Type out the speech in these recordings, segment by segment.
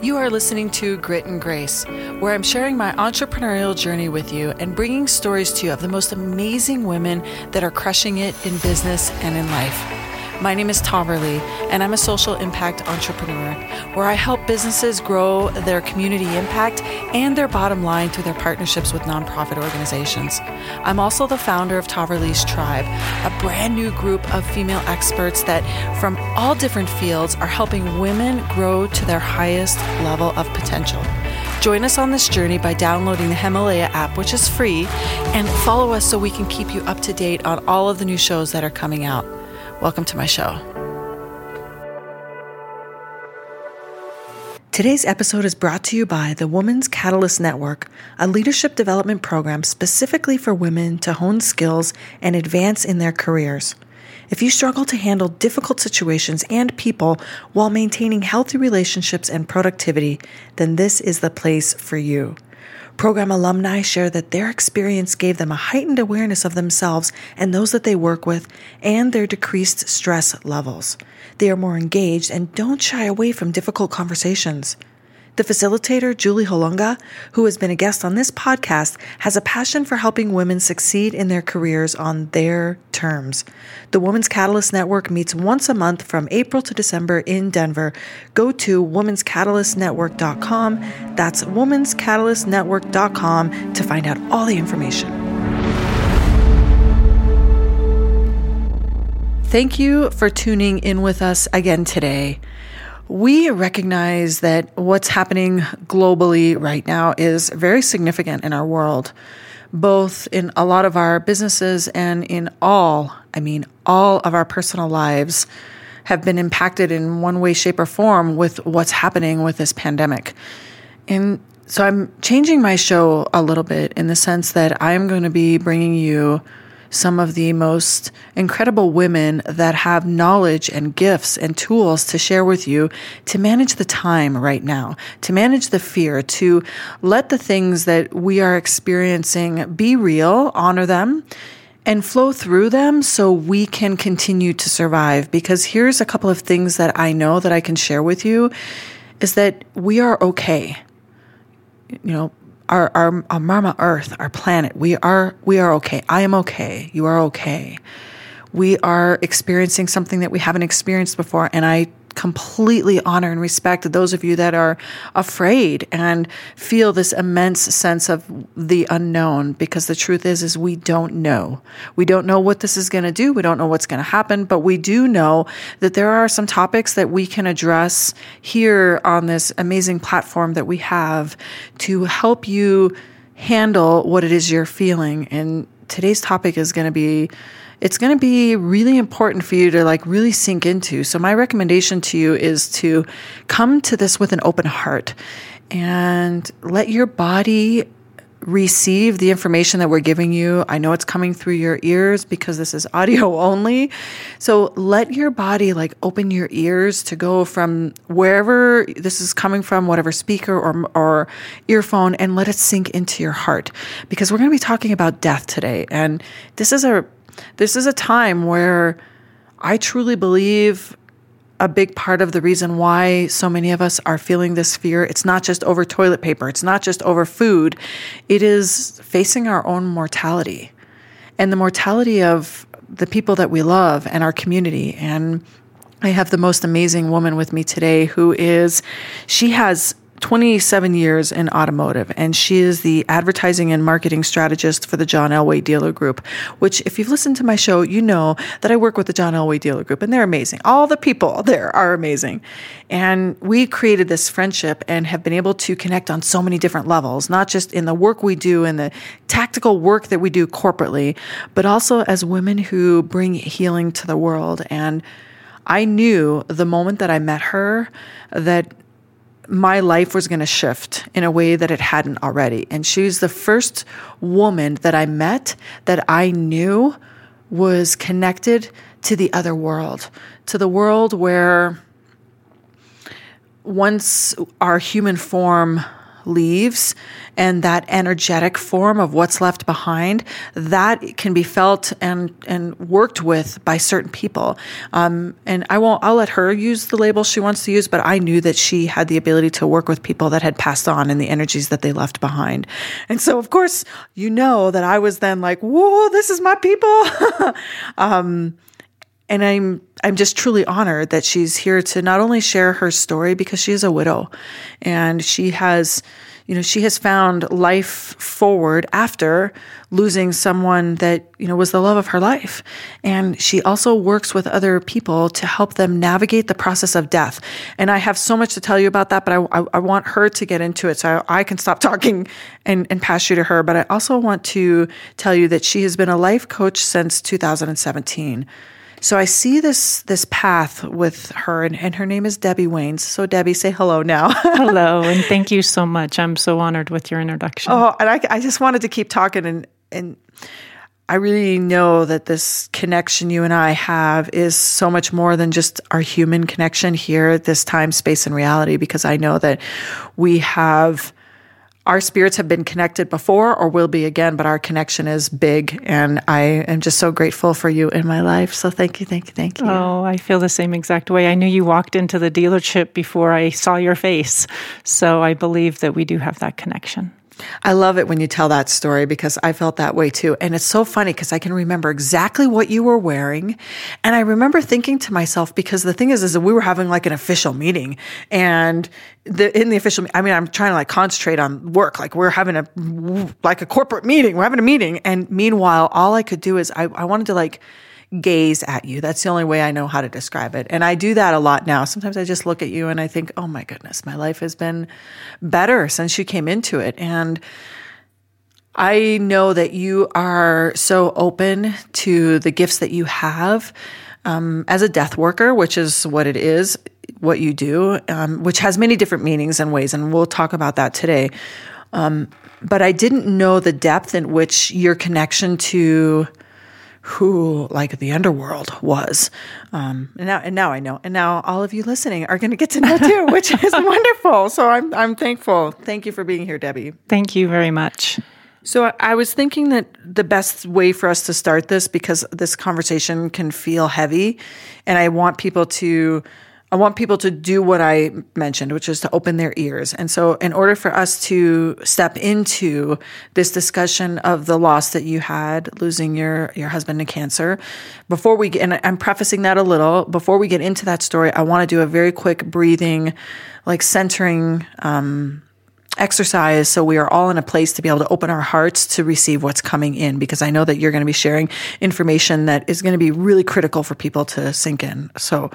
You are listening to Grit and Grace, where I'm sharing my entrepreneurial journey with you and bringing stories to you of the most amazing women that are crushing it in business and in life. My name is Taverly, and I'm a social impact entrepreneur where I help businesses grow their community impact and their bottom line through their partnerships with nonprofit organizations. I'm also the founder of Taverly's Tribe, a brand new group of female experts that, from all different fields, are helping women grow to their highest level of potential. Join us on this journey by downloading the Himalaya app, which is free, and follow us so we can keep you up to date on all of the new shows that are coming out. Welcome to my show. Today's episode is brought to you by the Women's Catalyst Network, a leadership development program specifically for women to hone skills and advance in their careers. If you struggle to handle difficult situations and people while maintaining healthy relationships and productivity, then this is the place for you. Program alumni share that their experience gave them a heightened awareness of themselves and those that they work with and their decreased stress levels. They are more engaged and don't shy away from difficult conversations. The facilitator, Julie Holunga, who has been a guest on this podcast, has a passion for helping women succeed in their careers on their terms. The Women's Catalyst Network meets once a month from April to December in Denver. Go to womenscatalyst.network.com. That's womenscatalyst.network.com to find out all the information. Thank you for tuning in with us again today we recognize that what's happening globally right now is very significant in our world, both in a lot of our businesses and in all, I mean, all of our personal lives have been impacted in one way, shape, or form with what's happening with this pandemic. And so I'm changing my show a little bit in the sense that I'm going to be bringing you some of the most incredible women that have knowledge and gifts and tools to share with you to manage the time right now, to manage the fear, to let the things that we are experiencing be real, honor them, and flow through them so we can continue to survive. Because here's a couple of things that I know that I can share with you is that we are okay. You know, our, our, our mama earth, our planet, we are, we are okay. I am okay. You are okay. We are experiencing something that we haven't experienced before. And I completely honor and respect those of you that are afraid and feel this immense sense of the unknown because the truth is is we don't know. We don't know what this is going to do. We don't know what's going to happen, but we do know that there are some topics that we can address here on this amazing platform that we have to help you handle what it is you're feeling. And today's topic is going to be it's going to be really important for you to like really sink into. So my recommendation to you is to come to this with an open heart and let your body receive the information that we're giving you. I know it's coming through your ears because this is audio only. So let your body like open your ears to go from wherever this is coming from, whatever speaker or, or earphone, and let it sink into your heart because we're going to be talking about death today. And this is a this is a time where I truly believe a big part of the reason why so many of us are feeling this fear. It's not just over toilet paper, it's not just over food, it is facing our own mortality and the mortality of the people that we love and our community. And I have the most amazing woman with me today who is, she has 27 years in automotive, and she is the advertising and marketing strategist for the John Elway Dealer Group. Which, if you've listened to my show, you know that I work with the John Elway Dealer Group, and they're amazing. All the people there are amazing. And we created this friendship and have been able to connect on so many different levels, not just in the work we do and the tactical work that we do corporately, but also as women who bring healing to the world. And I knew the moment that I met her that my life was going to shift in a way that it hadn't already. And she was the first woman that I met that I knew was connected to the other world, to the world where once our human form leaves and that energetic form of what's left behind, that can be felt and, and worked with by certain people. Um, and I won't, I'll let her use the label she wants to use, but I knew that she had the ability to work with people that had passed on and the energies that they left behind. And so, of course, you know that I was then like, whoa, this is my people. um, and I'm I'm just truly honored that she's here to not only share her story because she is a widow and she has you know she has found life forward after losing someone that you know was the love of her life. And she also works with other people to help them navigate the process of death. And i have so much to tell you about that but i, I, I want her to get into it so I, I, can stop talking and, and pass you to her. But i also want to tell you that she has been a life coach since 2017 so I see this this path with her, and, and her name is Debbie Waynes. So Debbie, say hello now. hello, and thank you so much. I'm so honored with your introduction. Oh, and I, I just wanted to keep talking, and and I really know that this connection you and I have is so much more than just our human connection here at this time, space, and reality. Because I know that we have our spirits have been connected before or will be again, but our connection is big. And I am just so grateful for you in my life. So thank you, thank you, thank you. Oh, I feel the same exact way. I knew you walked into the dealership before I saw your face. So I believe that we do have that connection. I love it when you tell that story because I felt that way too. And it's so funny because I can remember exactly what you were wearing. And I remember thinking to myself, because the thing is, is that we were having like an official meeting and the, in the official, I mean, I'm trying to like concentrate on work. Like we're having a, like a corporate meeting. We're having a meeting. And meanwhile, all I could do is I, I wanted to like, gaze at you. That's the only way I know how to describe it. And I do that a lot now. Sometimes I just look at you and I think, oh my goodness, my life has been better since you came into it. And I know that you are so open to the gifts that you have um, as a death worker, which is what it is, what you do, um, which has many different meanings and ways. And we'll talk about that today. Um, but I didn't know the depth in which your connection to who like the underworld was. Um, and now, and now I know. And now all of you listening are going to get to know too, which is wonderful. So I'm, I'm thankful. Thank you for being here, Debbie. Thank you very much. So I was thinking that the best way for us to start this, because this conversation can feel heavy, and I want people to I want people to do what I mentioned, which is to open their ears. And so, in order for us to step into this discussion of the loss that you had, losing your, your husband to cancer, before we get, and I'm prefacing that a little, before we get into that story, I want to do a very quick breathing, like centering, um, exercise so we are all in a place to be able to open our hearts to receive what's coming in because I know that you're going to be sharing information that is going to be really critical for people to sink in. So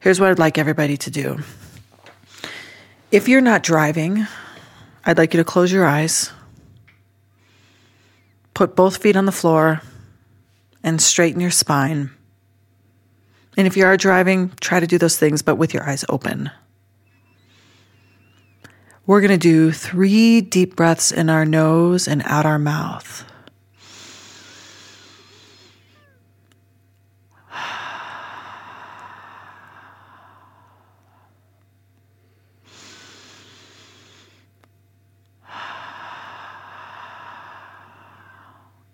here's what I'd like everybody to do. If you're not driving, I'd like you to close your eyes, put both feet on the floor, and straighten your spine. And if you are driving, try to do those things, but with your eyes open. We're going to do three deep breaths in our nose and out our mouth.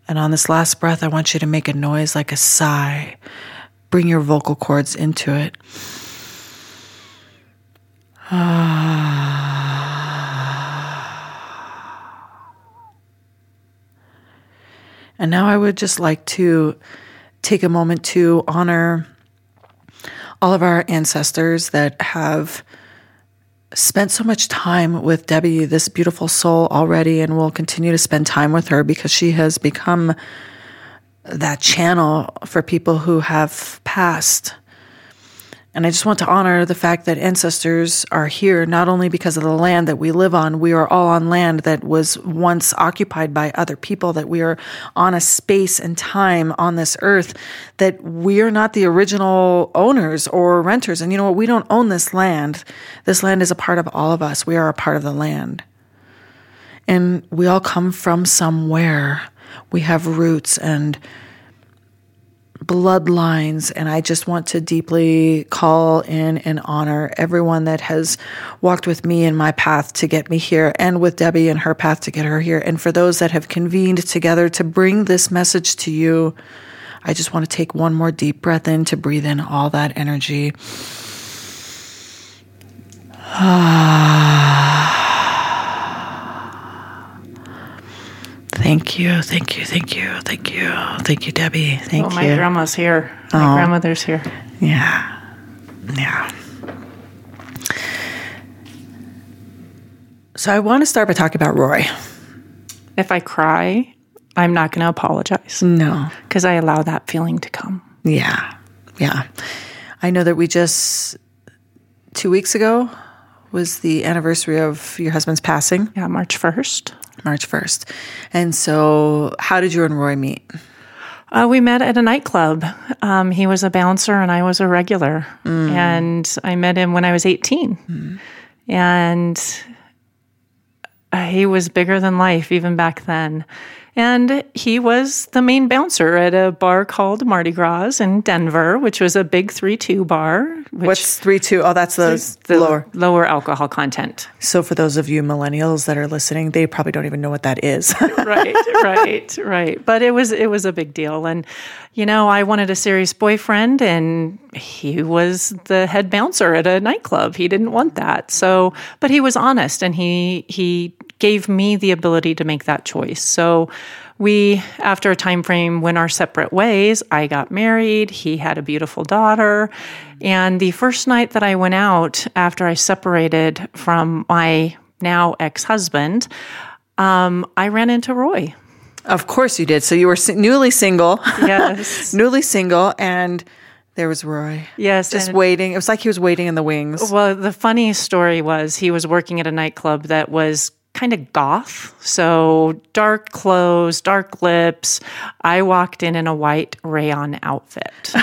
And on this last breath, I want you to make a noise like a sigh. Bring your vocal cords into it. Ah. And now I would just like to take a moment to honor all of our ancestors that have spent so much time with Debbie, this beautiful soul already, and will continue to spend time with her because she has become that channel for people who have passed. And I just want to honor the fact that ancestors are here not only because of the land that we live on, we are all on land that was once occupied by other people, that we are on a space and time on this earth, that we are not the original owners or renters. And you know what? We don't own this land. This land is a part of all of us. We are a part of the land. And we all come from somewhere. We have roots and bloodlines. And I just want to deeply call in and honor everyone that has walked with me in my path to get me here and with Debbie in her path to get her here. And for those that have convened together to bring this message to you, I just want to take one more deep breath in to breathe in all that energy. Ah. Thank you, thank you, thank you, thank you, thank you, Debbie. Thank oh, you. my grandma's here. My Oh. grandmother's here. Yeah. Yeah. So I want to start by talking about Roy. If I cry, I'm not going to apologize No. because I allow that feeling to come. Yeah. Yeah. I know that we just, two weeks ago, was the anniversary of your husband's passing, Yeah, March 1st. March 1st. And so, how did you and Roy meet? Uh, we met at a nightclub. Um, he was a bouncer and I was a regular. And I met him when I was 18. And uh, he was bigger than life even back then. And he was the main bouncer at a bar called Mardi Gras in Denver, which was a big 3 2 bar. Which What's 3 2? Oh, that's the, the lower. lower alcohol content. So, for those of you millennials that are listening, they probably don't even know what that is. right, right, right. But it was it was a big deal, and you know, I wanted a serious boyfriend, and he was the head bouncer at a nightclub. He didn't want that, so but he was honest, and he he gave me the ability to make that choice. So we after a time frame went our separate ways i got married he had a beautiful daughter and the first night that i went out after i separated from my now ex-husband um, i ran into roy of course you did. So, you were newly single. yes newly single, and there was Roy. yes Just waiting. It was like he was waiting in the wings. well the funny story was he was working at a nightclub that was kind of goth so dark clothes dark lips i walked in in a white rayon outfit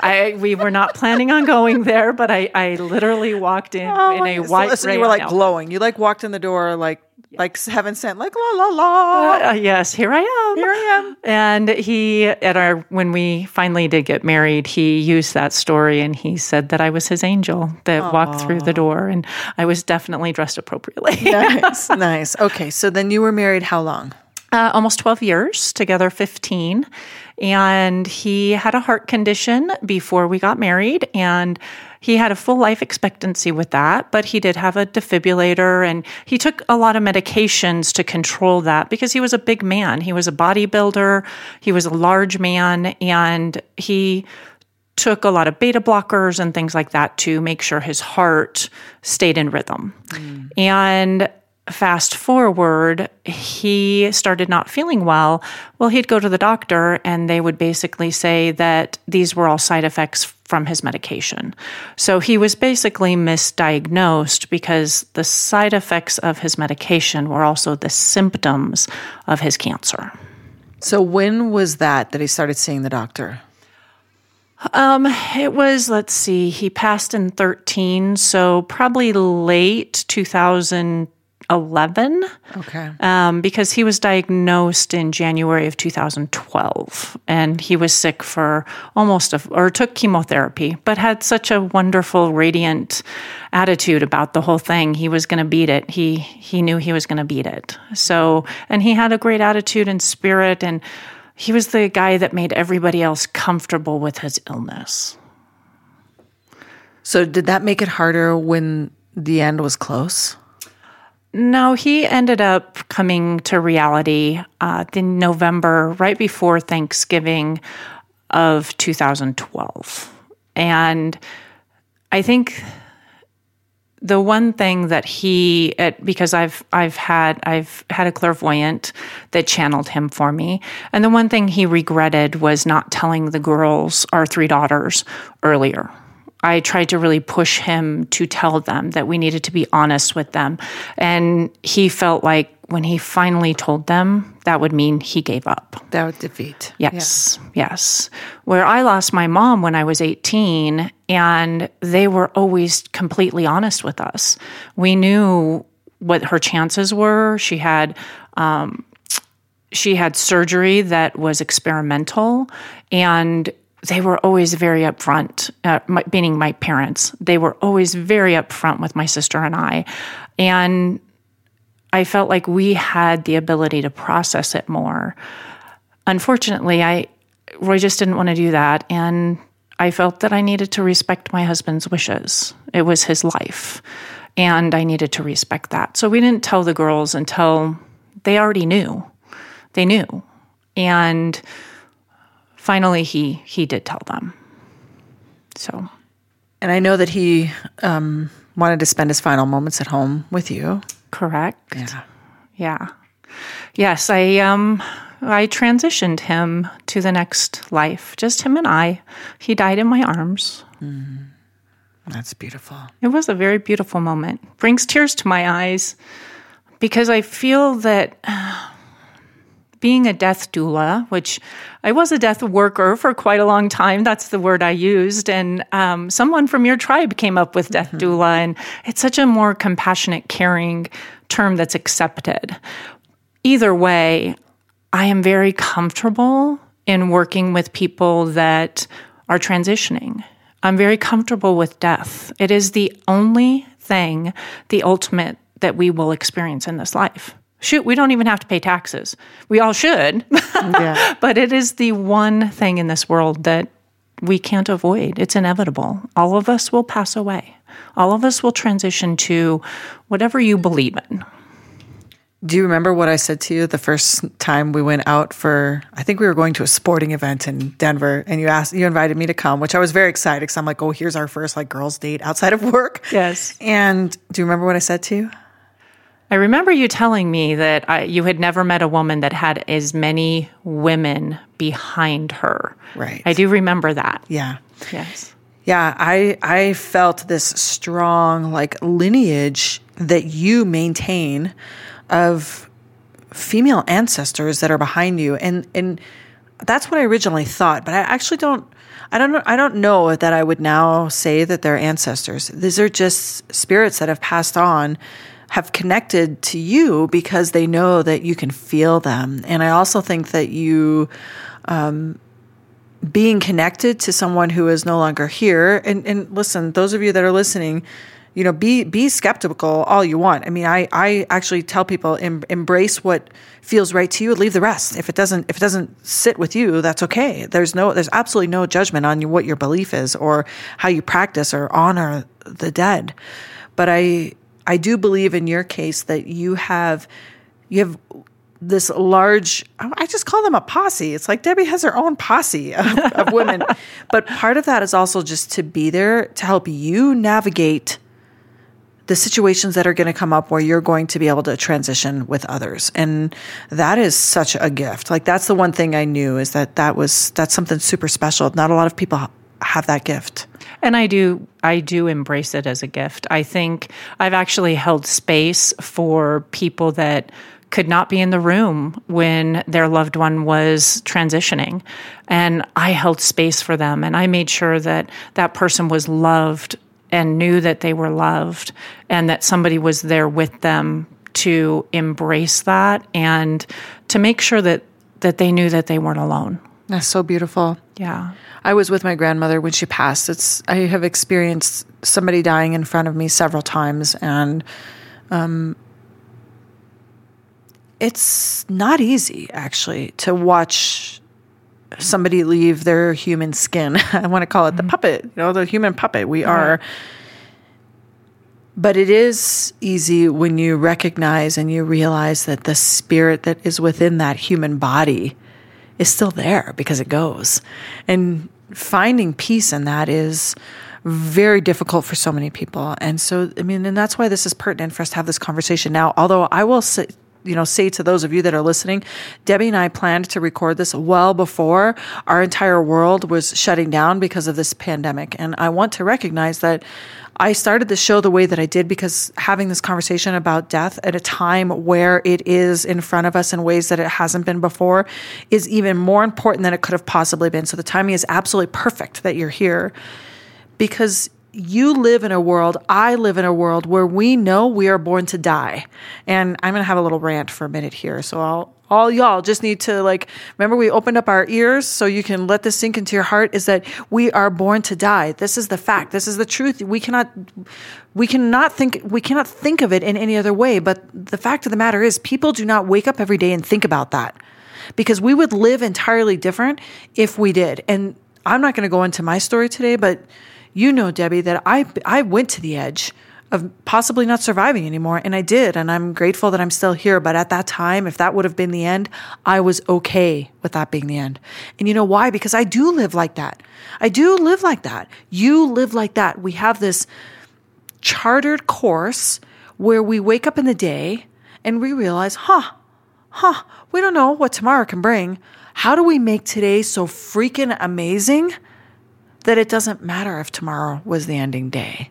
I we were not planning on going there, but I, I literally walked in oh in a So white. listen, you were like outfit. glowing. You like walked in the door like like heaven sent, like la la la. Uh, yes, here I am. Here I am. And he, at our, when we finally did get married, he used that story and he said that I was his angel that walked through the door. And I was definitely dressed appropriately. nice, nice. Okay, so then you were married how long? uh, almost 12 years, together 15. And he had a heart condition before we got married. And he had a full life expectancy with that, but he did have a defibrillator and he took a lot of medications to control that because he was a big man. He was a bodybuilder, he was a large man, and he took a lot of beta blockers and things like that to make sure his heart stayed in rhythm. And fast forward, he started not feeling well. Well, he'd go to the doctor and they would basically say that these were all side effects from his medication. So he was basically misdiagnosed because the side effects of his medication were also the symptoms of his cancer. So when was that that he started seeing the doctor? Um, it was, let's see, he passed in 13, so probably late 2011. Okay. Um, because he was diagnosed in January of 2012, and he was sick for almost a, or took chemotherapy, but had such a wonderful, radiant attitude about the whole thing. He was going to beat it. He he knew he was going to beat it. So, and he had a great attitude and spirit, and he was the guy that made everybody else comfortable with his illness. So did that make it harder when the end was close? No, he ended up coming to reality uh, in November, right before Thanksgiving of 2012. And I think the one thing that he because I've I've had I've had a clairvoyant that channeled him for me and the one thing he regretted was not telling the girls our three daughters earlier I tried to really push him to tell them that we needed to be honest with them and he felt like when he finally told them that would mean he gave up That would defeat. Yes, yes. Where I lost my mom when I was 18, and they were always completely honest with us. We knew what her chances were. She had um, she had surgery that was experimental and they were always very upfront, uh, my, meaning my parents. They were always very upfront with my sister and I. And I felt like we had the ability to process it more. Unfortunately, I Roy just didn't want to do that and I felt that I needed to respect my husband's wishes. It was his life and I needed to respect that. So we didn't tell the girls until they already knew. They knew. And finally he he did tell them. So And I know that he um, wanted to spend his final moments at home with you. correct. Yeah. Yeah. Yes, I um I transitioned him to the next life. Just him and I. He died in my arms. That's beautiful. It was a very beautiful moment. Brings tears to my eyes because I feel that uh, being a death doula, which I was a death worker for quite a long time, that's the word I used. And um, someone from your tribe came up with death doula, and it's such a more compassionate, caring term that's accepted. Either way, I am very comfortable in working with people that are transitioning. I'm very comfortable with death. It is the only thing, the ultimate that we will experience in this life. Shoot, we don't even have to pay taxes. We all should. Yeah. but it is the one thing in this world that we can't avoid. It's inevitable. All of us will pass away. All of us will transition to whatever you believe in. Do you remember what I said to you the first time we went out for? I think we were going to a sporting event in Denver, and you asked, you invited me to come, which I was very excited because I'm like, oh, here's our first like girls' date outside of work. Yes. And do you remember what I said to you? I remember you telling me that I, you had never met a woman that had as many women behind her. Right. I do remember that. Yeah. Yes. Yeah, I I felt this strong like lineage that you maintain of female ancestors that are behind you and and that's what I originally thought, but I actually don't I don't know I don't know that I would now say that they're ancestors. These are just spirits that have passed on have connected to you because they know that you can feel them. And I also think that you um, being connected to someone who is no longer here and, and listen those of you that are listening you know be be skeptical all you want. I mean i i actually tell people em, embrace what feels right to you leave the rest. If it doesn't if it doesn't sit with you that's okay. There's no there's absolutely no judgment on what your belief is or how you practice or honor the dead. But i i do believe in your case that you have you have this large i just call them a posse. It's like debbie has her own posse of, of women. But part of that is also just to be there to help you navigate the situations that are going to come up where you're going to be able to transition with others. And that is such a gift. Like that's the one thing i knew is that that was that's something super special. Not a lot of people have that gift And I do I do embrace it as a gift. I think I've actually held space for people that could not be in the room when their loved one was transitioning. And I held space for them and I made sure that that person was loved and knew that they were loved and that somebody was there with them to embrace that and to make sure that that they knew that they weren't alone. That's so beautiful Yeah. I was with my grandmother when she passed. It's I have experienced somebody dying in front of me several times, and um, it's not easy actually to watch somebody leave their human skin. I want to call it the puppet, you know, the human puppet. We are. But it is easy when you recognize and you realize that the spirit that is within that human body is still there because it goes. And finding peace in that is very difficult for so many people. And so, I mean, and that's why this is pertinent for us to have this conversation now. Although I will say, you know, say to those of you that are listening, Debbie and I planned to record this well before our entire world was shutting down because of this pandemic. And I want to recognize that I started the show the way that I did because having this conversation about death at a time where it is in front of us in ways that it hasn't been before is even more important than it could have possibly been. So the timing is absolutely perfect that you're here because you live in a world, I live in a world where we know we are born to die. And I'm going to have a little rant for a minute here. So I'll all y'all just need to like remember we opened up our ears so you can let this sink into your heart is that we are born to die. This is the fact. This is the truth. We cannot we cannot think we cannot think of it in any other way. But the fact of the matter is people do not wake up every day and think about that because we would live entirely different if we did. And i'm not going to go into my story today but you know debbie that i i went to the edge of possibly not surviving anymore. And I did. And I'm grateful that I'm still here. But at that time, if that would have been the end, I was okay with that being the end. And you know why? Because I do live like that. I do live like that. You live like that. We have this chartered course where we wake up in the day and we realize, huh, huh, we don't know what tomorrow can bring. How do we make today so freaking amazing that it doesn't matter if tomorrow was the ending day?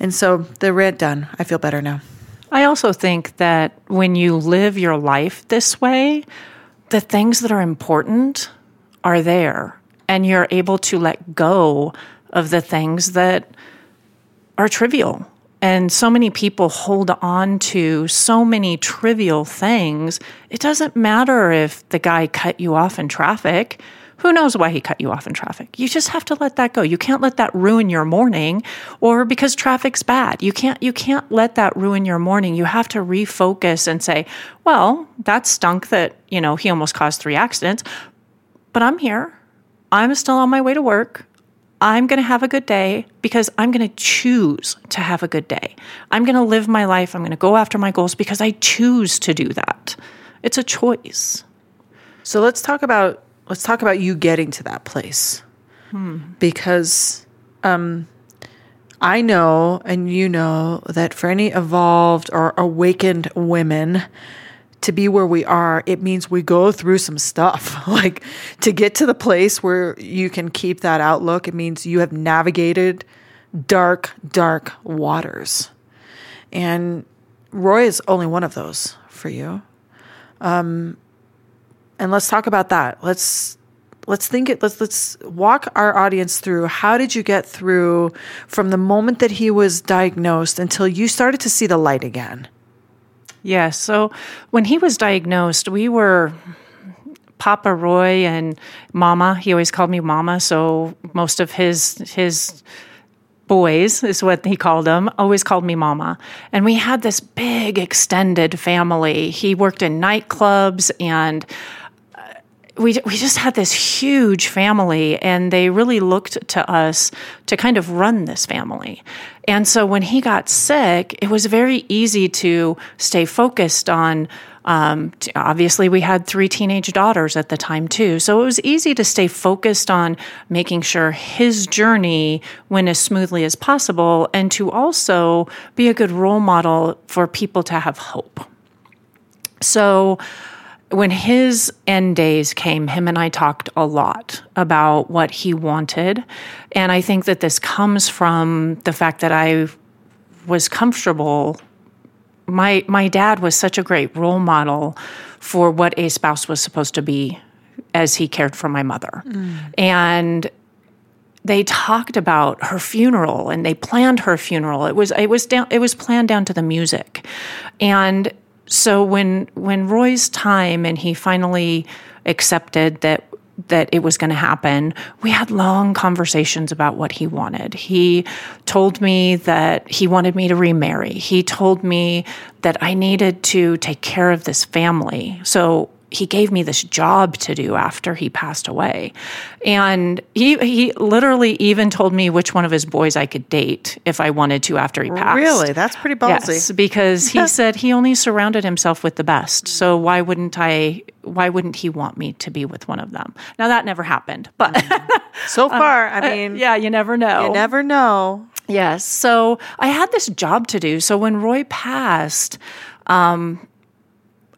And so the rant done. I feel better now. I also think that when you live your life this way, the things that are important are there, and you're able to let go of the things that are trivial. And so many people hold on to so many trivial things. It doesn't matter if the guy cut you off in traffic. Who knows why he cut you off in traffic? You just have to let that go. You can't let that ruin your morning or because traffic's bad. You can't you can't let that ruin your morning. You have to refocus and say, "Well, that stunk that, you know, he almost caused 3 accidents, but I'm here. I'm still on my way to work. I'm going to have a good day because I'm going to choose to have a good day. I'm going to live my life. I'm going to go after my goals because I choose to do that. It's a choice. So let's talk about let's talk about you getting to that place. Hmm. Because um, I know and you know that for any evolved or awakened women to be where we are, it means we go through some stuff. like to get to the place where you can keep that outlook, it means you have navigated dark, dark waters. And Roy is only one of those for you. Um, and let's talk about that. Let's let's think it let's let's walk our audience through how did you get through from the moment that he was diagnosed until you started to see the light again? Yes. Yeah, so when he was diagnosed, we were Papa Roy and Mama. He always called me Mama, so most of his his boys is what he called them always called me mama and we had this big extended family he worked in nightclubs and we we just had this huge family and they really looked to us to kind of run this family. And so when he got sick, it was very easy to stay focused on um, obviously, we had three teenage daughters at the time, too. So it was easy to stay focused on making sure his journey went as smoothly as possible and to also be a good role model for people to have hope. So, when his end days came, him and I talked a lot about what he wanted. And I think that this comes from the fact that I was comfortable. My, my dad was such a great role model for what a spouse was supposed to be as he cared for my mother. Mm. And they talked about her funeral and they planned her funeral. It was it was down it was planned down to the music. And so when when Roy's time and he finally accepted that that it was going to happen, we had long conversations about what he wanted. He told me that he wanted me to remarry. He told me that I needed to take care of this family. So he gave me this job to do after he passed away. And he he literally even told me which one of his boys I could date if I wanted to after he passed. Really? That's pretty ballsy. Yes, because he said he only surrounded himself with the best. So why wouldn't I why wouldn't he want me to be with one of them? Now that never happened. But so far, I uh, mean, yeah, you never know. You never know. Yes. So I had this job to do. So when Roy passed, um,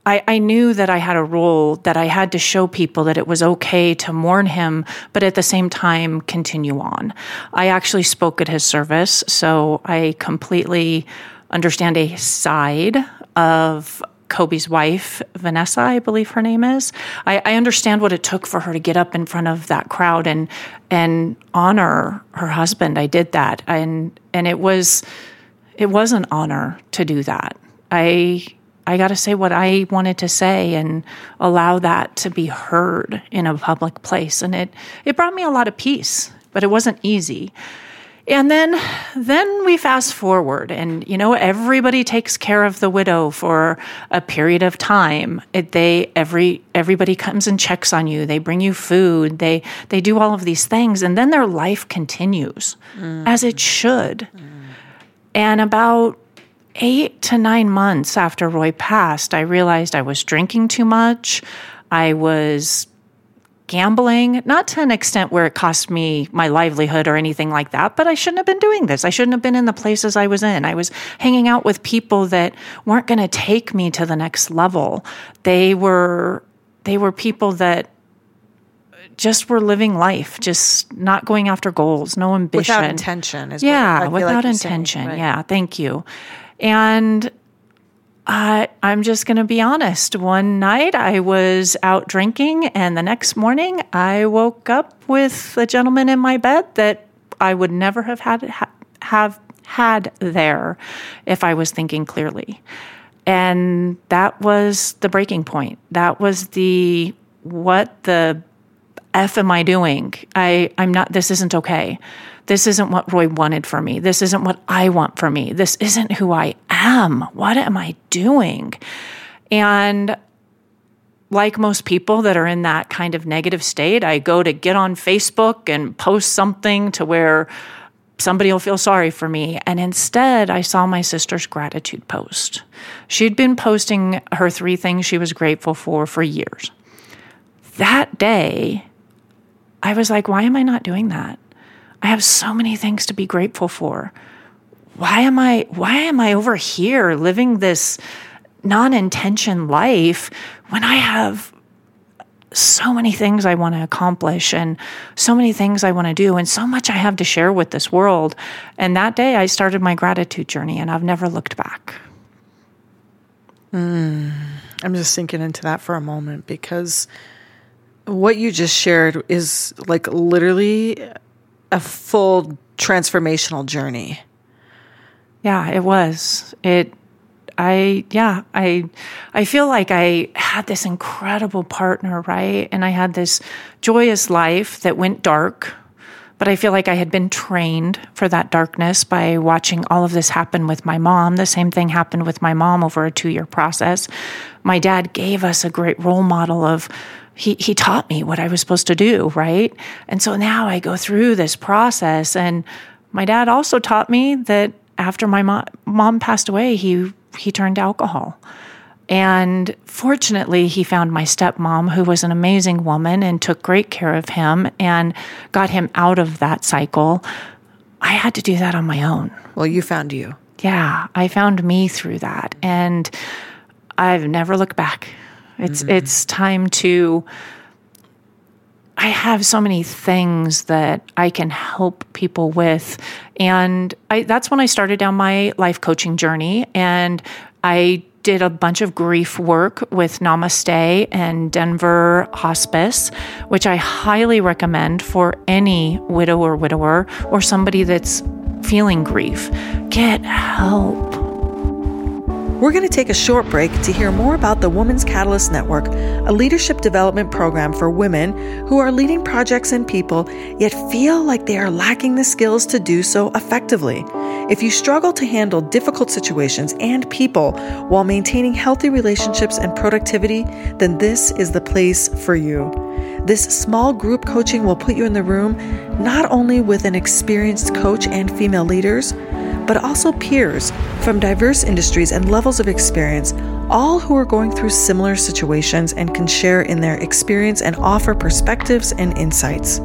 I, I, knew that I had a role that I had to show people that it was okay to mourn him, but at the same time continue on. I actually spoke at his service, so I completely understand a side of Kobe's wife, Vanessa, I believe her name is. I, I understand what it took for her to get up in front of that crowd and and honor her husband. I did that, and and it was it was an honor to do that. I I got to say what I wanted to say and allow that to be heard in a public place. And it, it brought me a lot of peace, but it wasn't easy. And then then we fast forward and you know everybody takes care of the widow for a period of time. It, they every everybody comes and checks on you. They bring you food. They they do all of these things and then their life continues mm. as it should. Mm. And about 8 to 9 months after Roy passed, I realized I was drinking too much. I was gambling, not to an extent where it cost me my livelihood or anything like that, but I shouldn't have been doing this. I shouldn't have been in the places I was in. I was hanging out with people that weren't going to take me to the next level. They were they were people that just were living life, just not going after goals, no ambition. Without intention. yeah, without like intention. Saying, right? Yeah, thank you. And I, I'm just going to be honest. One night I was out drinking, and the next morning I woke up with a gentleman in my bed that I would never have had ha, have had there if I was thinking clearly. And that was the breaking point. That was the what the f am I doing? I I'm not. This isn't okay. This isn't what Roy wanted for me. This isn't what I want for me. This isn't who I am. What am I doing? And like most people that are in that kind of negative state, I go to get on Facebook and post something to where somebody will feel sorry for me. And instead, I saw my sister's gratitude post. She'd been posting her three things she was grateful for for years. That day, I was like, why am I not doing that? I have so many things to be grateful for. Why am I why am I over here living this non-intention life when I have so many things I want to accomplish and so many things I want to do and so much I have to share with this world. And that day I started my gratitude journey and I've never looked back. Mm, I'm just sinking into that for a moment because what you just shared is like literally a full transformational journey. Yeah, it was. It I yeah, I I feel like I had this incredible partner, right? And I had this joyous life that went dark, but I feel like I had been trained for that darkness by watching all of this happen with my mom. The same thing happened with my mom over a 2-year process. My dad gave us a great role model of he he taught me what I was supposed to do, right? And so now I go through this process and my dad also taught me that after my mom, mom passed away, he he turned to alcohol. And fortunately, he found my stepmom, who was an amazing woman and took great care of him and got him out of that cycle. I had to do that on my own. Well, you found you. Yeah, I found me through that. And I've never looked back. It's mm-hmm. it's time to I have so many things that I can help people with. And I, that's when I started down my life coaching journey. And I did a bunch of grief work with Namaste and Denver Hospice, which I highly recommend for any widow or widower or somebody that's feeling grief. Get help. We're going to take a short break to hear more about the Women's Catalyst Network, a leadership development program for women who are leading projects and people yet feel like they are lacking the skills to do so effectively. If you struggle to handle difficult situations and people while maintaining healthy relationships and productivity, then this is the place for you. This small group coaching will put you in the room not only with an experienced coach and female leaders, but also peers from diverse industries and levels of experience, all who are going through similar situations and can share in their experience and offer perspectives and insights.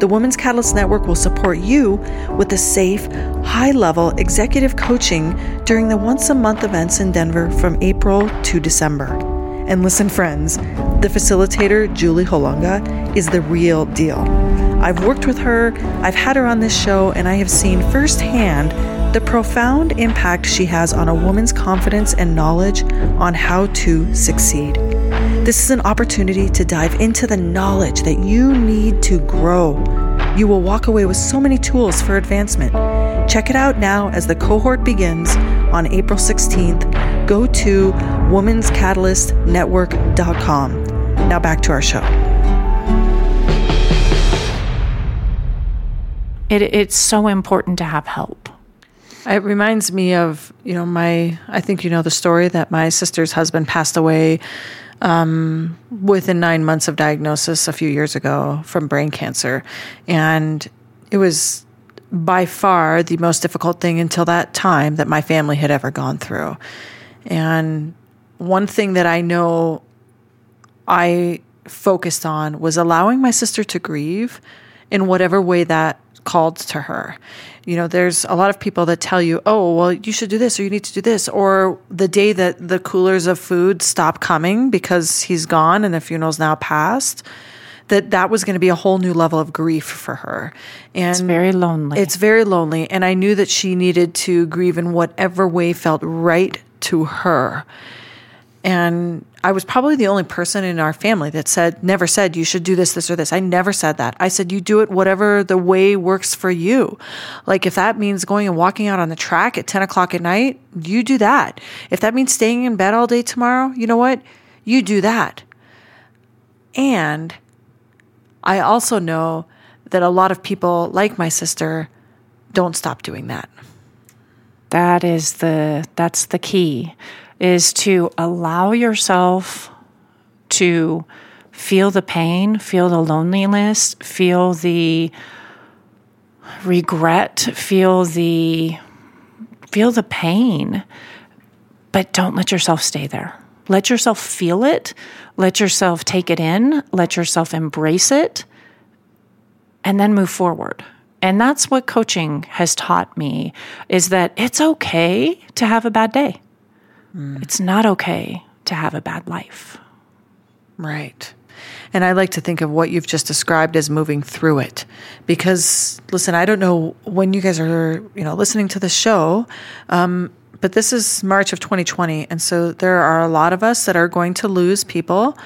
The Women's Catalyst Network will support you with a safe, high level executive coaching during the once a month events in Denver from April to December. And listen, friends, the facilitator, Julie Holunga, is the real deal. I've worked with her, I've had her on this show, and I have seen firsthand the profound impact she has on a woman's confidence and knowledge on how to succeed. This is an opportunity to dive into the knowledge that you need to grow. You will walk away with so many tools for advancement. Check it out now as the cohort begins on April 16th. Go to womanscatalyst.network.com. Now back to our show. It, it's so important to have help. It reminds me of, you know, my, I think you know the story that my sister's husband passed away um, within nine months of diagnosis a few years ago from brain cancer. And it was by far the most difficult thing until that time that my family had ever gone through. And one thing that I know I focused on was allowing my sister to grieve in whatever way that called to her. You know, there's a lot of people that tell you, oh, well, you should do this or you need to do this. Or the day that the coolers of food stop coming because he's gone and the funeral's now passed, that that was going to be a whole new level of grief for her. And it's very lonely. It's very lonely. And I knew that she needed to grieve in whatever way felt right to her. And I was probably the only person in our family that said, never said, you should do this, this, or this. I never said that. I said, you do it whatever the way works for you. Like, if that means going and walking out on the track at 10 o'clock at night, you do that. If that means staying in bed all day tomorrow, you know what? You do that. And I also know that a lot of people, like my sister, don't stop doing that. That is the, that's the key is to allow yourself to feel the pain, feel the loneliness, feel the regret, feel the feel the pain, but don't let yourself stay there. Let yourself feel it, let yourself take it in, let yourself embrace it, and then move forward. And that's what coaching has taught me is that it's okay to have a bad day. Mm. It's not okay to have a bad life. Right. And I like to think of what you've just described as moving through it. Because, listen, I don't know when you guys are, you know, listening to the show, um, but this is March of 2020. And so there are a lot of us that are going to lose people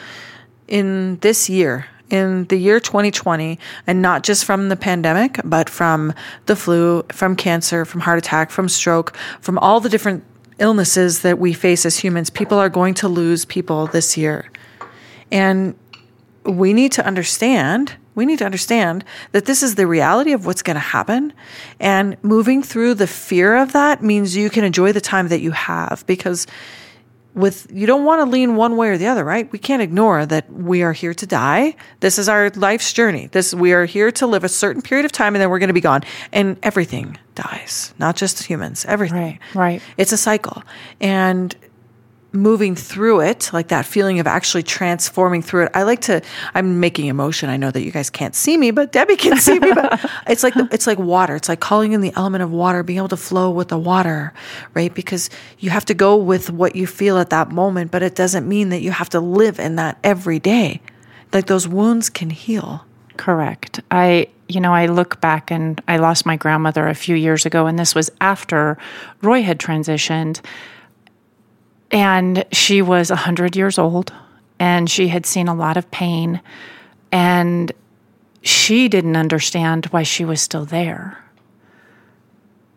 in this year, in the year 2020, and not just from the pandemic, but from the flu, from cancer, from heart attack, from stroke, from all the different illnesses that we face as humans, people are going to lose people this year. And we need to understand, we need to understand that this is the reality of what's going to happen. And moving through the fear of that means you can enjoy the time that you have because with you don't want to lean one way or the other, right? We can't ignore that we are here to die. This is our life's journey. This we are here to live a certain period of time and then we're going to be gone. And everything dies, not just humans, everything. Right. Right. It's a cycle. And moving through it, like that feeling of actually transforming through it. I like to, I'm making a motion. I know that you guys can't see me, but Debbie can see me, but it's like, the, it's like water. It's like calling in the element of water, being able to flow with the water, right? Because you have to go with what you feel at that moment, but it doesn't mean that you have to live in that every day. Like those wounds can heal. Correct. I, you know, I look back and I lost my grandmother a few years ago, and this was after Roy had transitioned. And she was 100 years old and she had seen a lot of pain. And she didn't understand why she was still there.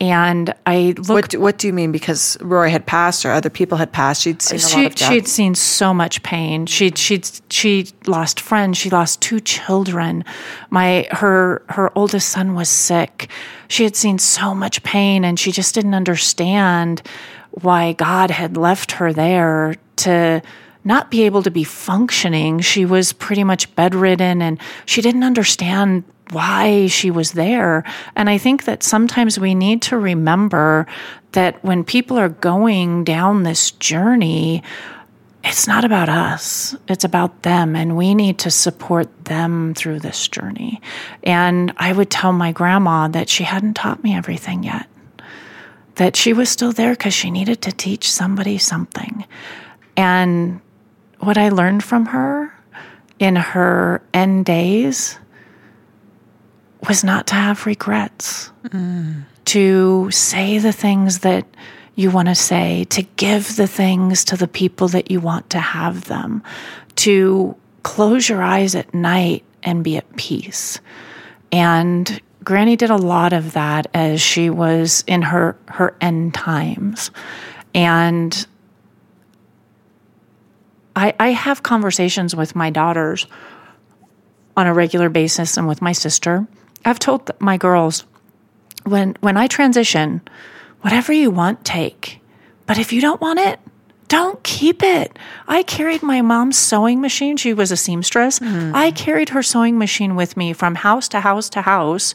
And I looked. What, what do you mean? Because Roy had passed, or other people had passed. She'd seen a she, lot of death. She'd seen so much pain. She'd she'd she lost friends. She lost two children. My her her oldest son was sick. She had seen so much pain, and she just didn't understand why God had left her there to not be able to be functioning. She was pretty much bedridden and she didn't understand why she was there. And I think that sometimes we need to remember that when people are going down this journey, it's not about us, it's about them, and we need to support them through this journey. And I would tell my grandma that she hadn't taught me everything yet that she was still there because she needed to teach somebody something. And what I learned from her in her end days was not to have regrets, mm. to say the things that you want to say, to give the things to the people that you want to have them, to close your eyes at night and be at peace. And Granny did a lot of that as she was in her her end times. And I, I have conversations with my daughters on a regular basis and with my sister. I've told my girls when when I transition, whatever you want, take. But if you don't want it, don't keep it. I carried my mom's sewing machine. She was a seamstress. Mm. I carried her sewing machine with me from house to house to house.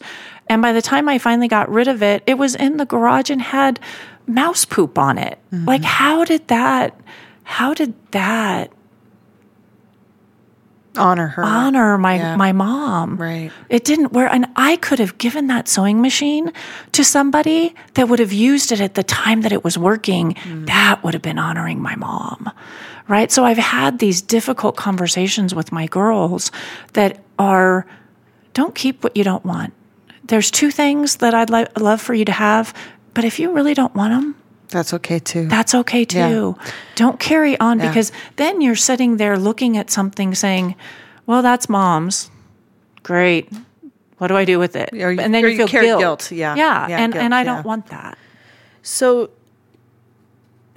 And by the time I finally got rid of it, it was in the garage and had mouse poop on it. Mm-hmm. Like, how did that, how did that honor her. Honor my yeah. my mom. Right. It didn't where and i could have given that sewing machine to somebody that would have used it at the time that it was working. Mm. that would have been honoring my mom. Right? So i've had these difficult conversations with my girls that are don't keep what you don't want. There's two things that i'd li- love for you to have but if you really don't want them that's okay too. That's okay too. Yeah. Don't carry on yeah. because then you're sitting there looking at something saying, well, that's mom's. Great. What do I do with it? Or, and then you feel you guilt. guilt. Yeah. Yeah. yeah and, guilt, and I don't want that. So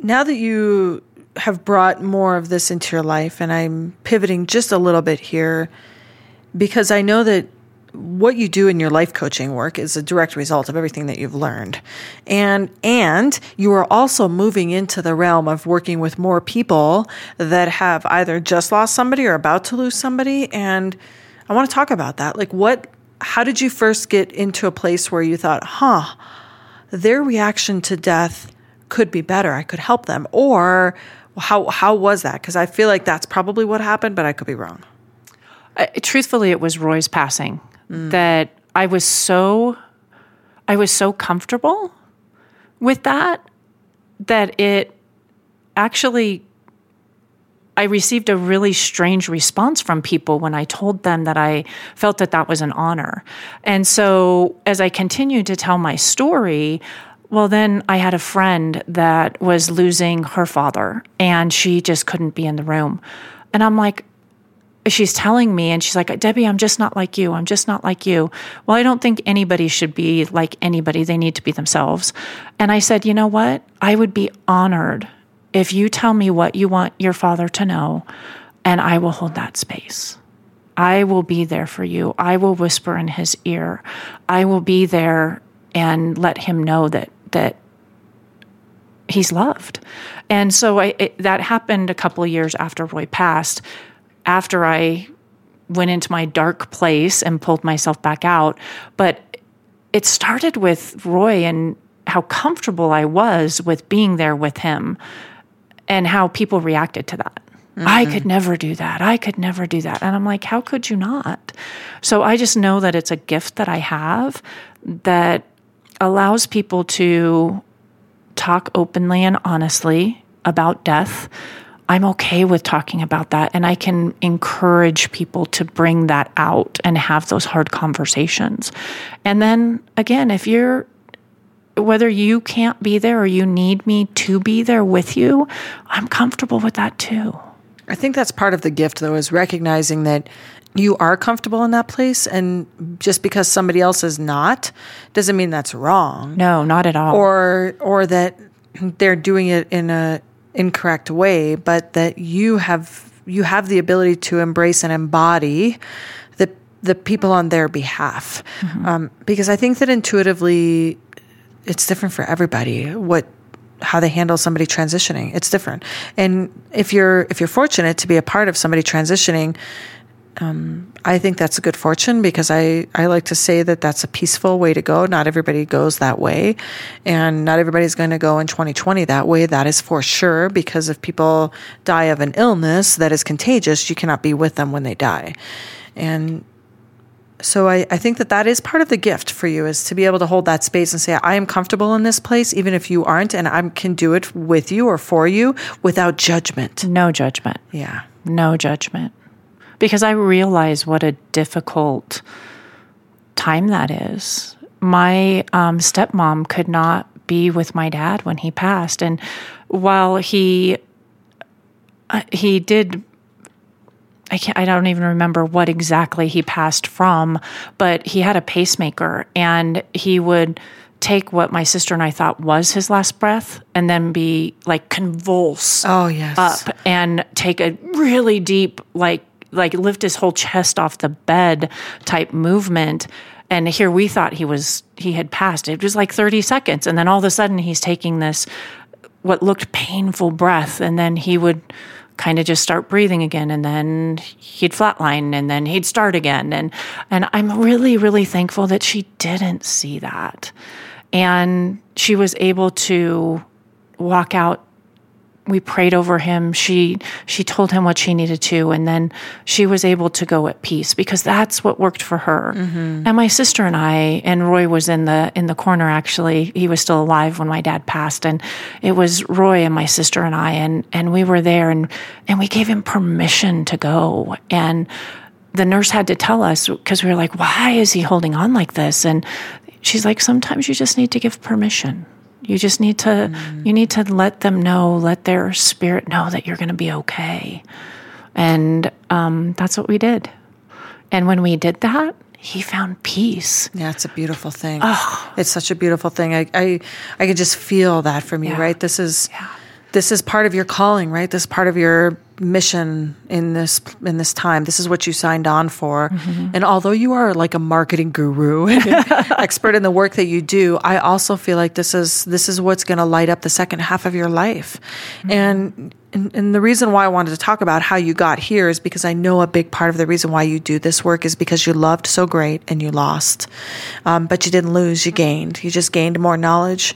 now that you have brought more of this into your life, and I'm pivoting just a little bit here because I know that what you do in your life coaching work is a direct result of everything that you've learned. And and you are also moving into the realm of working with more people that have either just lost somebody or about to lose somebody and I want to talk about that. Like what how did you first get into a place where you thought, "Huh, their reaction to death could be better. I could help them." Or how how was that? Cuz I feel like that's probably what happened, but I could be wrong. Uh, truthfully, it was Roy's passing mm. that I was so I was so comfortable with that that it actually I received a really strange response from people when I told them that I felt that that was an honor. And so as I continued to tell my story, well, then I had a friend that was losing her father and she just couldn't be in the room. And I'm like, she's telling me, and she's like, Debbie, I'm just not like you. I'm just not like you. Well, I don't think anybody should be like anybody. They need to be themselves. And I said, you know what? I would be honored if you tell me what you want your father to know, and I will hold that space. I will be there for you. I will whisper in his ear. I will be there and let him know that that he's loved. And so I, it, that happened a couple of years after Roy passed after I went into my dark place and pulled myself back out. But it started with Roy and how comfortable I was with being there with him and how people reacted to that. Mm-hmm. I could never do that. I could never do that. And I'm like, how could you not? So I just know that it's a gift that I have that allows people to talk openly and honestly about death I'm okay with talking about that. And I can encourage people to bring that out and have those hard conversations. And then again, if you're, whether you can't be there or you need me to be there with you, I'm comfortable with that too. I think that's part of the gift, though, is recognizing that you are comfortable in that place. And just because somebody else is not doesn't mean that's wrong. No, not at all. Or, or that they're doing it in a, incorrect way, but that you have you have the ability to embrace and embody the the people on their behalf. Mm-hmm. Um, because I think that intuitively, it's different for everybody. What how they handle somebody transitioning, it's different. And if you're if you're fortunate to be a part of somebody transitioning, um, I think that's a good fortune because I, I like to say that that's a peaceful way to go. Not everybody goes that way, and not everybody's going to go in 2020 that way. That is for sure because if people die of an illness that is contagious, you cannot be with them when they die. And so I, I think that that is part of the gift for you is to be able to hold that space and say, I am comfortable in this place, even if you aren't, and I can do it with you or for you without judgment. No judgment. Yeah. No judgment because I realize what a difficult time that is. My um, stepmom could not be with my dad when he passed, and while he uh, he did I can't, I don't even remember what exactly he passed from, but he had a pacemaker and he would take what my sister and I thought was his last breath and then be like convulse Oh, yes. up and take a really deep like like lift his whole chest off the bed type movement. And here we thought he was he had passed. It was like 30 seconds. And then all of a sudden he's taking this what looked painful breath. And then he would kind of just start breathing again. And then he'd flatline and then he'd start again. And and I'm really really thankful that she didn't see that. And she was able to walk out we prayed over him. She she told him what she needed to and then she was able to go at peace because that's what worked for her. Mm-hmm. And my sister and i and roy was in the in the corner actually. He was still alive when my dad passed and it was roy and my sister and i and and we were there and and we gave him permission to go. And the nurse had to tell us because we were like why is he holding on like this? And she's like sometimes you just need to give permission you just need to you need to let them know let their spirit know that you're going to be okay and um, that's what we did and when we did that he found peace Yeah, it's a beautiful thing. It's such a beautiful thing. I, I, I can just feel that from you, Yeah. right? This is, this is part of your calling, right? This is part of your mission in this in this time. This is what you signed on for. And although you are like a marketing guru and expert in the work that you do, I also feel like this is this is what's going to light up the second half of your life. And, and and the reason why I wanted to talk about how you got here is because I know a big part of the reason why you do this work is because you loved so great and you lost, um, but you didn't lose. You gained. You just gained more knowledge.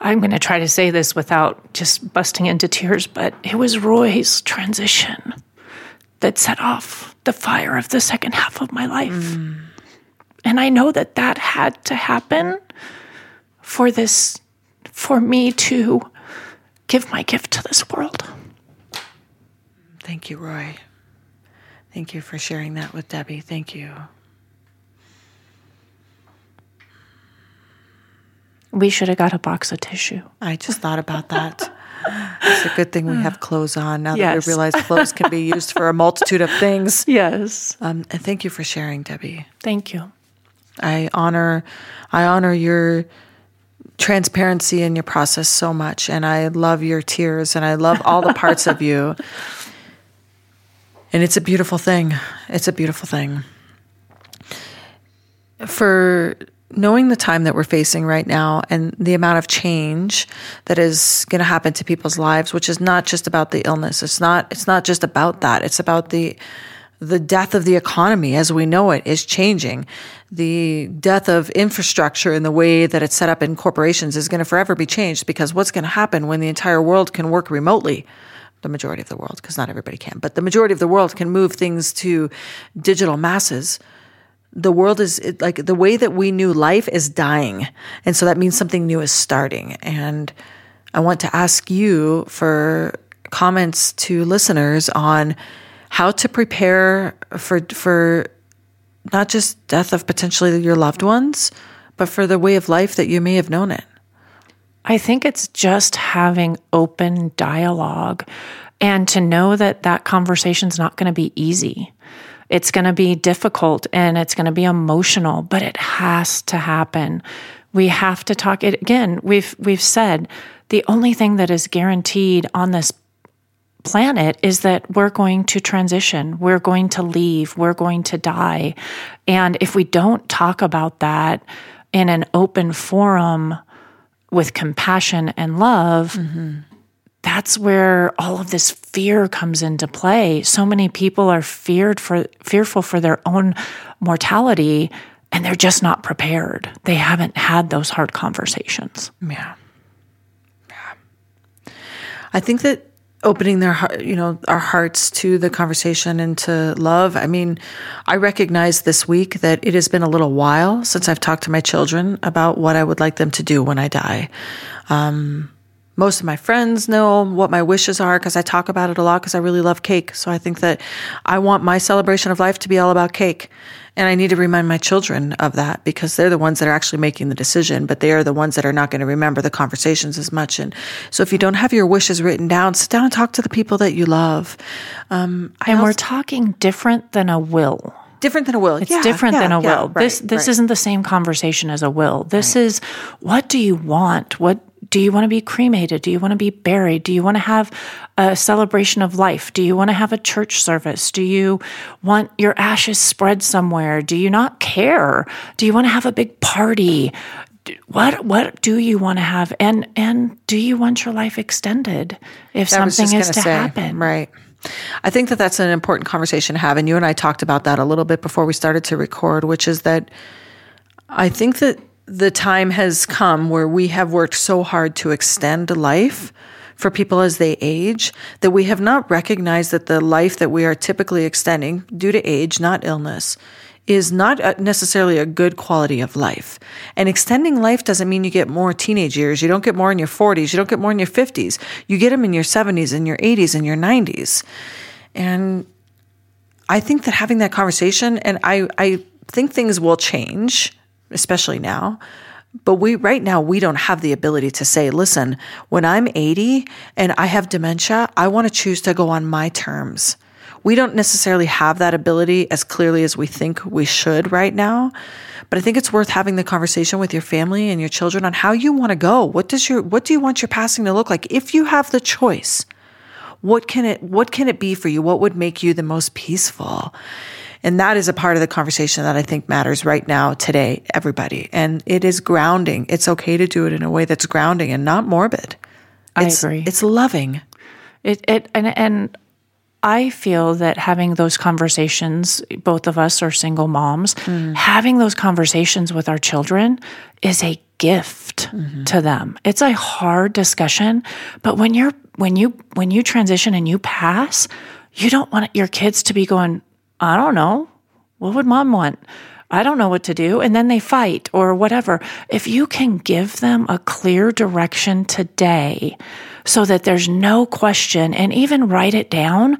I'm going to try to say this without just busting into tears but it was roy's transition that set off the fire of the second half of my life and i know that that had to happen for this for me to give my gift to this world Thank you, Roy. Thank you for sharing that with Debbie. Thank you. We should have got a box of tissue I just thought about that. It's a good thing we have clothes on now that we realize clothes can be used for a multitude of things. yes Um, and thank you for sharing, Debbie. thank you I honor, I honor your transparency in your process so much, and I love your tears, and I love all the parts of you. And it's a beautiful thing. It's a beautiful thing. For knowing the time that we're facing right now and the amount of change that is going to happen to people's lives, which is not just about the illness. It's not. It's not just about that. It's about the the death of the economy as we know it is changing. The death of infrastructure and the way that it's set up in corporations is going to forever be changed because what's going to happen when the entire world can work remotely? The majority of the world, because not everybody can, but the majority of the world can move things to digital masses. The world is like the way that we knew life is dying. And so that means something new is starting. And I want to ask you for comments to listeners on how to prepare for for not just death of potentially your loved ones, but for the way of life that you may have known it. I think it's just having open dialogue and to know that that conversation's not going to be easy. It's going to be difficult and it's going to be emotional, but it has to happen. We have to talk it again. We've we've said the only thing that is guaranteed on this planet is that we're going to transition, we're going to leave, we're going to die. And if we don't talk about that in an open forum with compassion and love, mm-hmm. That's where all of this fear comes into play. So many people are feared for fearful for their own mortality and they're just not prepared. They haven't had those hard conversations. Yeah. Yeah. I think that opening their heart, you know, our hearts to the conversation and to love. I mean, I recognize this week that it has been a little while since I've talked to my children about what I would like them to do when I die. Um, Most of my friends know what my wishes are because I talk about it a lot because I really love cake. So I think that I want my celebration of life to be all about cake. And I need to remind my children of that because they're the ones that are actually making the decision, but they are the ones that are not going to remember the conversations as much. And so if you don't have your wishes written down, sit down and talk to the people that you love. Um, and also, we're talking different than a will different than a will. It's yeah, different yeah, than a will. Yeah, this this right. isn't the same conversation as a will. This right. is what do you want? What do you want to be cremated? Do you want to be buried? Do you want to have a celebration of life? Do you want to have a church service? Do you want your ashes spread somewhere? Do you not care? Do you want to have a big party? What what do you want to have? And and do you want your life extended if that something is to say, happen? Right. I think that that's an important conversation to have. And you and I talked about that a little bit before we started to record, which is that I think that the time has come where we have worked so hard to extend life for people as they age that we have not recognized that the life that we are typically extending due to age, not illness, is not necessarily a good quality of life. And extending life doesn't mean you get more teenage years. You don't get more in your 40s. You don't get more in your 50s. You get them in your 70s and your 80s and your 90s. And I think that having that conversation, and I, I think things will change especially now. But we, right now, we don't have the ability to say, listen, when I'm 80 and I have dementia, I want to choose to go on my terms. We don't necessarily have that ability as clearly as we think we should right now. But I think it's worth having the conversation with your family and your children on how you want to go. What does your, what do you want your passing to look like? If you have the choice, what can it, what can it be for you? What would make you the most peaceful? And that is a part of the conversation that I think matters right now, today, everybody. And it is grounding. It's okay to do it in a way that's grounding and not morbid. It's, I agree. It's loving. It, it, and, and I feel that having those conversations, both of us are single moms, mm. having those conversations with our children is a gift mm-hmm. to them. It's a hard discussion, but when you're when you when you transition and you pass, you don't want your kids to be going, I don't know. What would mom want? I don't know what to do. And then they fight or whatever. If you can give them a clear direction today so that there's no question and even write it down,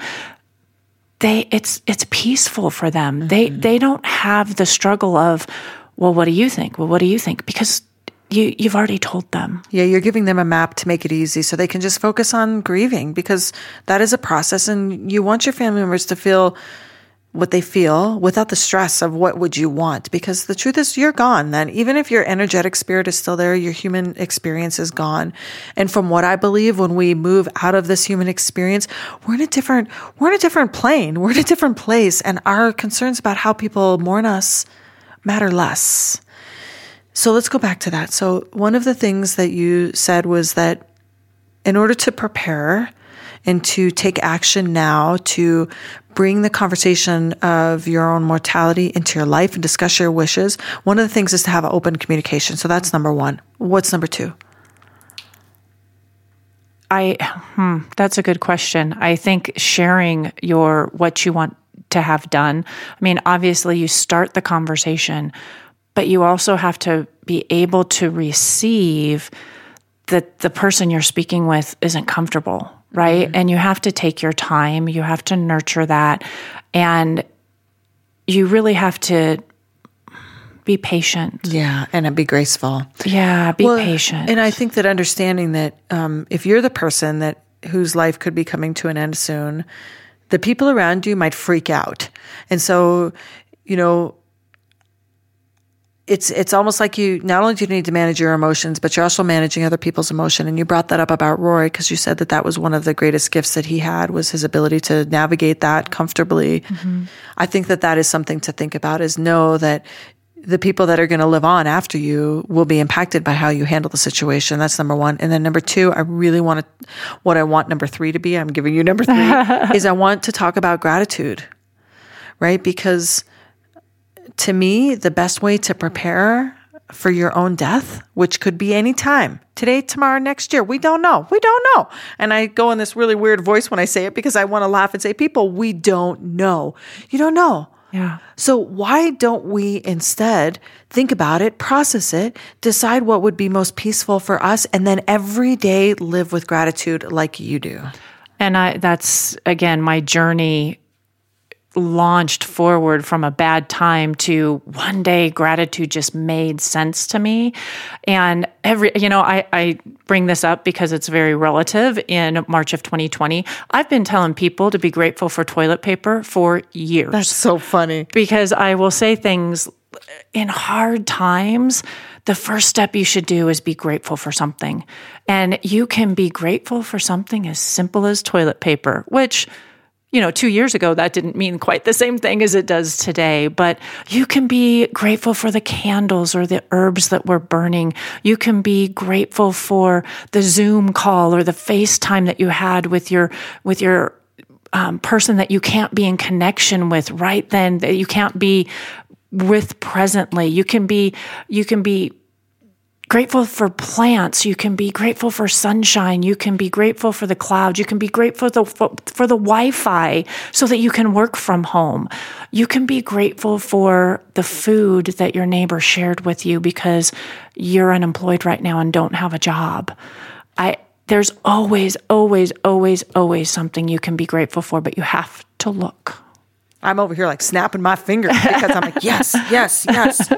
they it's it's peaceful for them. Mm-hmm. They they don't have the struggle of, well, what do you think? Well, what do you think? Because you you've already told them. Yeah, you're giving them a map to make it easy so they can just focus on grieving because that is a process and you want your family members to feel what they feel without the stress of what would you want. Because the truth is you're gone then. Even if your energetic spirit is still there your human experience is gone. And from what i believe when we move out of this human experience we're in a different we're in a different plane. We're in a different place. And our concerns about how people mourn us matter less. So let's go back to that. So one of the things that you said was that in order to prepare and to take action now to bring the conversation of your own mortality into your life and discuss your wishes, one of the things is to have open communication. So that's number one. What's number two? I hmm, that's a good question. I think sharing your what you want to have done. I mean, obviously you start the conversation, but you also have to be able to receive that the person you're speaking with isn't comfortable right? Mm-hmm. And you have to take your time, you have to nurture that. And you really have to be patient. Yeah, and be graceful. Yeah, be well, patient. And I think that understanding that um, if you're the person that whose life could be coming to an end soon, the people around you might freak out. And so, you know, it's it's almost like you not only do you need to manage your emotions, but you're also managing other people's emotion. And you brought that up about Roy because you said that that was one of the greatest gifts that he had was his ability to navigate that comfortably. Mm-hmm. I think that that is something to think about. Is know that the people that are going to live on after you will be impacted by how you handle the situation. That's number one. And then number two, I really want to, what I want number three to be, I'm giving you number three, is I want to talk about gratitude, right? Because to me, the best way to prepare for your own death, which could be any time today, tomorrow, next year. We don't know. We don't know. And I go in this really weird voice when I say it because I want to laugh and say, people, we don't know. You don't know. Yeah. So why don't we instead think about it, process it, decide what would be most peaceful for us, and then every day live with gratitude like you do? And I that's again my journey launched forward from a bad time to one day gratitude just made sense to me. And every you know I, I bring this up because it's very relative in march of 2020 i've been telling people to be grateful for toilet paper for years. That's so funny. because i will say things in hard times the first step you should do is be grateful for something. And you can be grateful for something as simple as toilet paper which you know, two years ago, that didn't mean quite the same thing as it does today. But you can be grateful for the candles or the herbs that we're burning. You can be grateful for the Zoom call or the FaceTime that you had with your, with your, um, person that you can't be in connection with right then, that you can't be with presently. You can be, you can be grateful for plants. You can be grateful for sunshine. You can be grateful for the clouds. You can be grateful for the, for the Wi-Fi so that you can work from home. You can be grateful for the food that your neighbor shared with you because you're unemployed right now and don't have a job. I, there's always, always, always, always something you can be grateful for, but you have to look. I'm over here like snapping my fingers because I'm like, yes, yes, yes.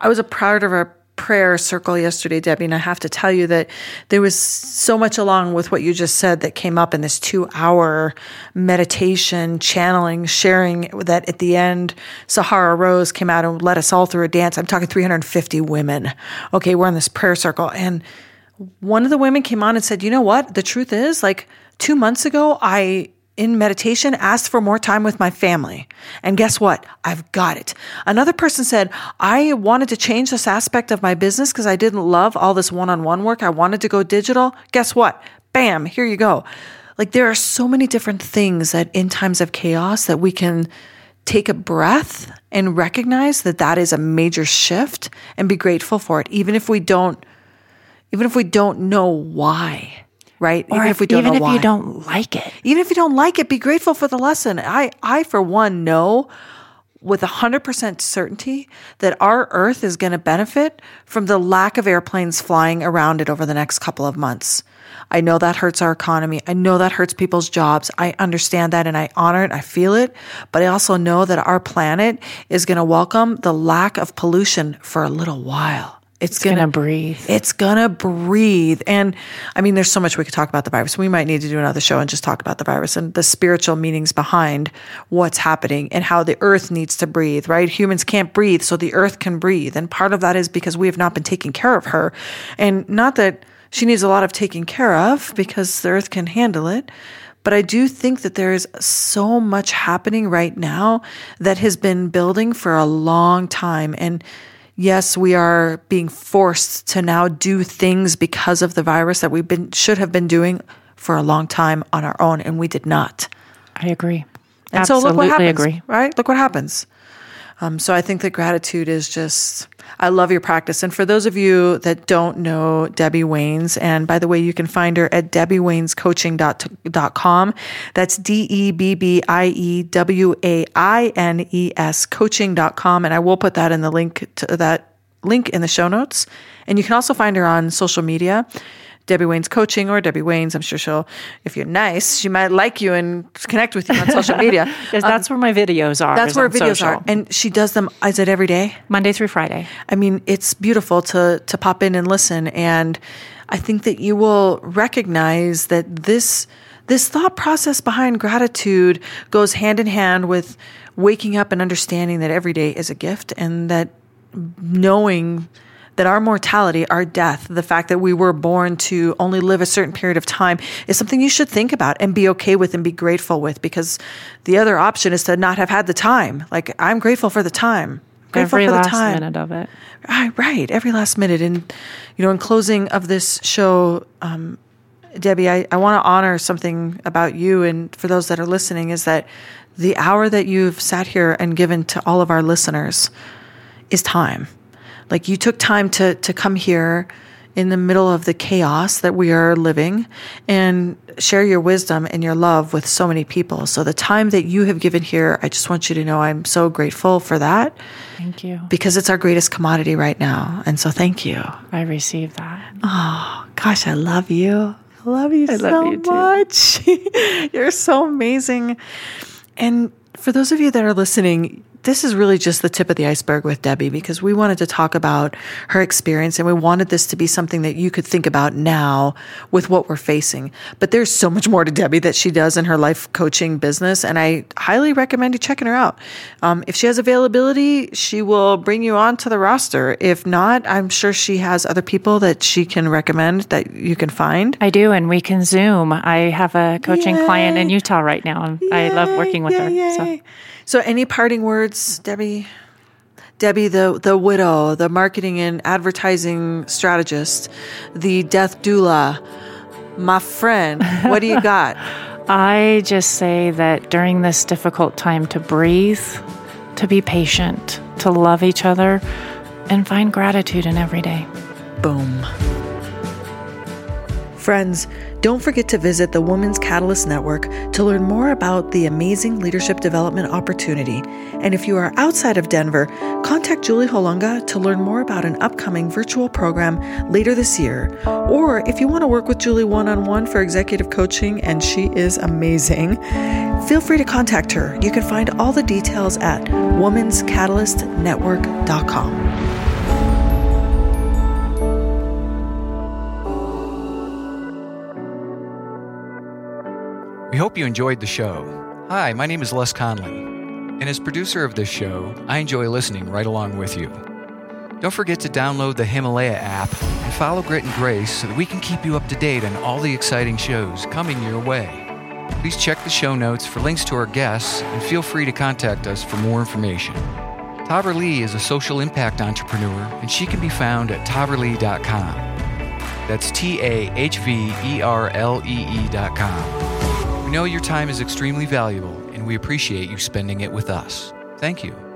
I was a part of a prayer circle yesterday, Debbie, and I have to tell you that there was so much along with what you just said that came up in this two hour meditation, channeling, sharing that at the end, Sahara Rose came out and led us all through a dance. I'm talking 350 women. Okay, we're in this prayer circle. And one of the women came on and said, You know what? The truth is, like two months ago, I in meditation asked for more time with my family. And guess what? I've got it. Another person said, I wanted to change this aspect of my business because I didn't love all this one on one work. I wanted to go digital. Guess what? Bam, here you go. Like there are so many different things that in times of chaos that we can take a breath and recognize that that is a major shift and be grateful for it, even if we don't, even if we don't know why right? Or even if, we don't even if why. you don't like it. Even if you don't like it, be grateful for the lesson. I, I for one know with 100% certainty that our earth is going to benefit from the lack of airplanes flying around it over the next couple of months. I know that hurts our economy. I know that hurts people's jobs. I understand that and I honor it. I feel it. But I also know that our planet is going to welcome the lack of pollution for a little while. It's, it's gonna, gonna, breathe. It's gonna breathe. And I mean, there's so much we could talk about the virus. We might need to do another show and just talk about the virus and the spiritual meanings behind what's happening and how the earth needs to breathe, right? Humans can't breathe, so the earth can breathe. And part of that is because we have not been taking care of her. And not that she needs a lot of taking care of because the earth can handle it. But I do think that there is so much happening right now that has been building for a long time. And yes, we are being forced to now do things because of the virus that we've been should have been doing for a long time on our own, and we did not. I agree. And Absolutely so look what happens, agree. right? Look what happens. Um, so I think that gratitude is just, I love your practice. And for those of you that don't know Debbie Waines, and by the way, you can find her at debbiewainescoaching.com. That's D E B B I E W A I N E S coaching.com. And I will put that in the link to that link in the show notes. And you can also find her on social media. Debbie Waines Coaching or Debbie Waines. I'm sure she'll, if you're nice, she might like you and connect with you on social media. yes, um, that's where my videos are. That's where videos social. are, and she does them. Is it every day? Monday through Friday. I mean, it's beautiful to to pop in and listen, and I think that you will recognize that this this thought process behind gratitude goes hand in hand with waking up and understanding that every day is a gift, and that knowing that our mortality, our death, the fact that we were born to only live a certain period of time is something you should think about and be okay with and be grateful with because the other option is to not have had the time. Like, I'm grateful for the time. Grateful every for last the time. minute of it. Right, right. Every last minute. And, you know, in closing of this show, um, Debbie, I, I want to honor something about you and for those that are listening is that the hour that you've sat here and given to all of our listeners is time. Like you took time to to come here in the middle of the chaos that we are living and share your wisdom and your love with so many people. So, the time that you have given here, I just want you to know I'm so grateful for that. Thank you. Because it's our greatest commodity right now. And so, thank you. I received that. Oh, gosh, I love you. I love you I so love you too. much. You're so amazing. And for those of you that are listening, this is really just the tip of the iceberg with Debbie because we wanted to talk about her experience and we wanted this to be something that you could think about now with what we're facing. But there's so much more to Debbie that she does in her life coaching business, and I highly recommend you checking her out. Um, if she has availability, she will bring you onto the roster. If not, I'm sure she has other people that she can recommend that you can find. I do, and we can Zoom. I have a coaching client in Utah right now, and I love working with her. So. So, any parting words, Debbie? Debbie, the, the widow, the marketing and advertising strategist, the death doula, my friend, what do you got? I just say that during this difficult time to breathe, to be patient, to love each other, and find gratitude in every day. Boom. Friends, don't forget to visit the Women's Catalyst Network to learn more about the amazing leadership development opportunity. And if you are outside of Denver, contact Julie Holunga to learn more about an upcoming virtual program later this year. Or if you want to work with Julie one on one for executive coaching, and she is amazing, feel free to contact her. You can find all the details at womenscatalyst.network.com. We hope you enjoyed the show. Hi, my name is Les Conley, and as producer of this show, I enjoy listening right along with you. Don't forget to download the Himalaya app and follow Grit and Grace so that we can keep you up to date on all the exciting shows coming your way. Please check the show notes for links to our guests and feel free to contact us for more information. Tahver Lee is a social impact entrepreneur, and she can be found at tahverlee.com. That's T A H V E R L E E.com. We know your time is extremely valuable, and we appreciate you spending it with us. Thank you.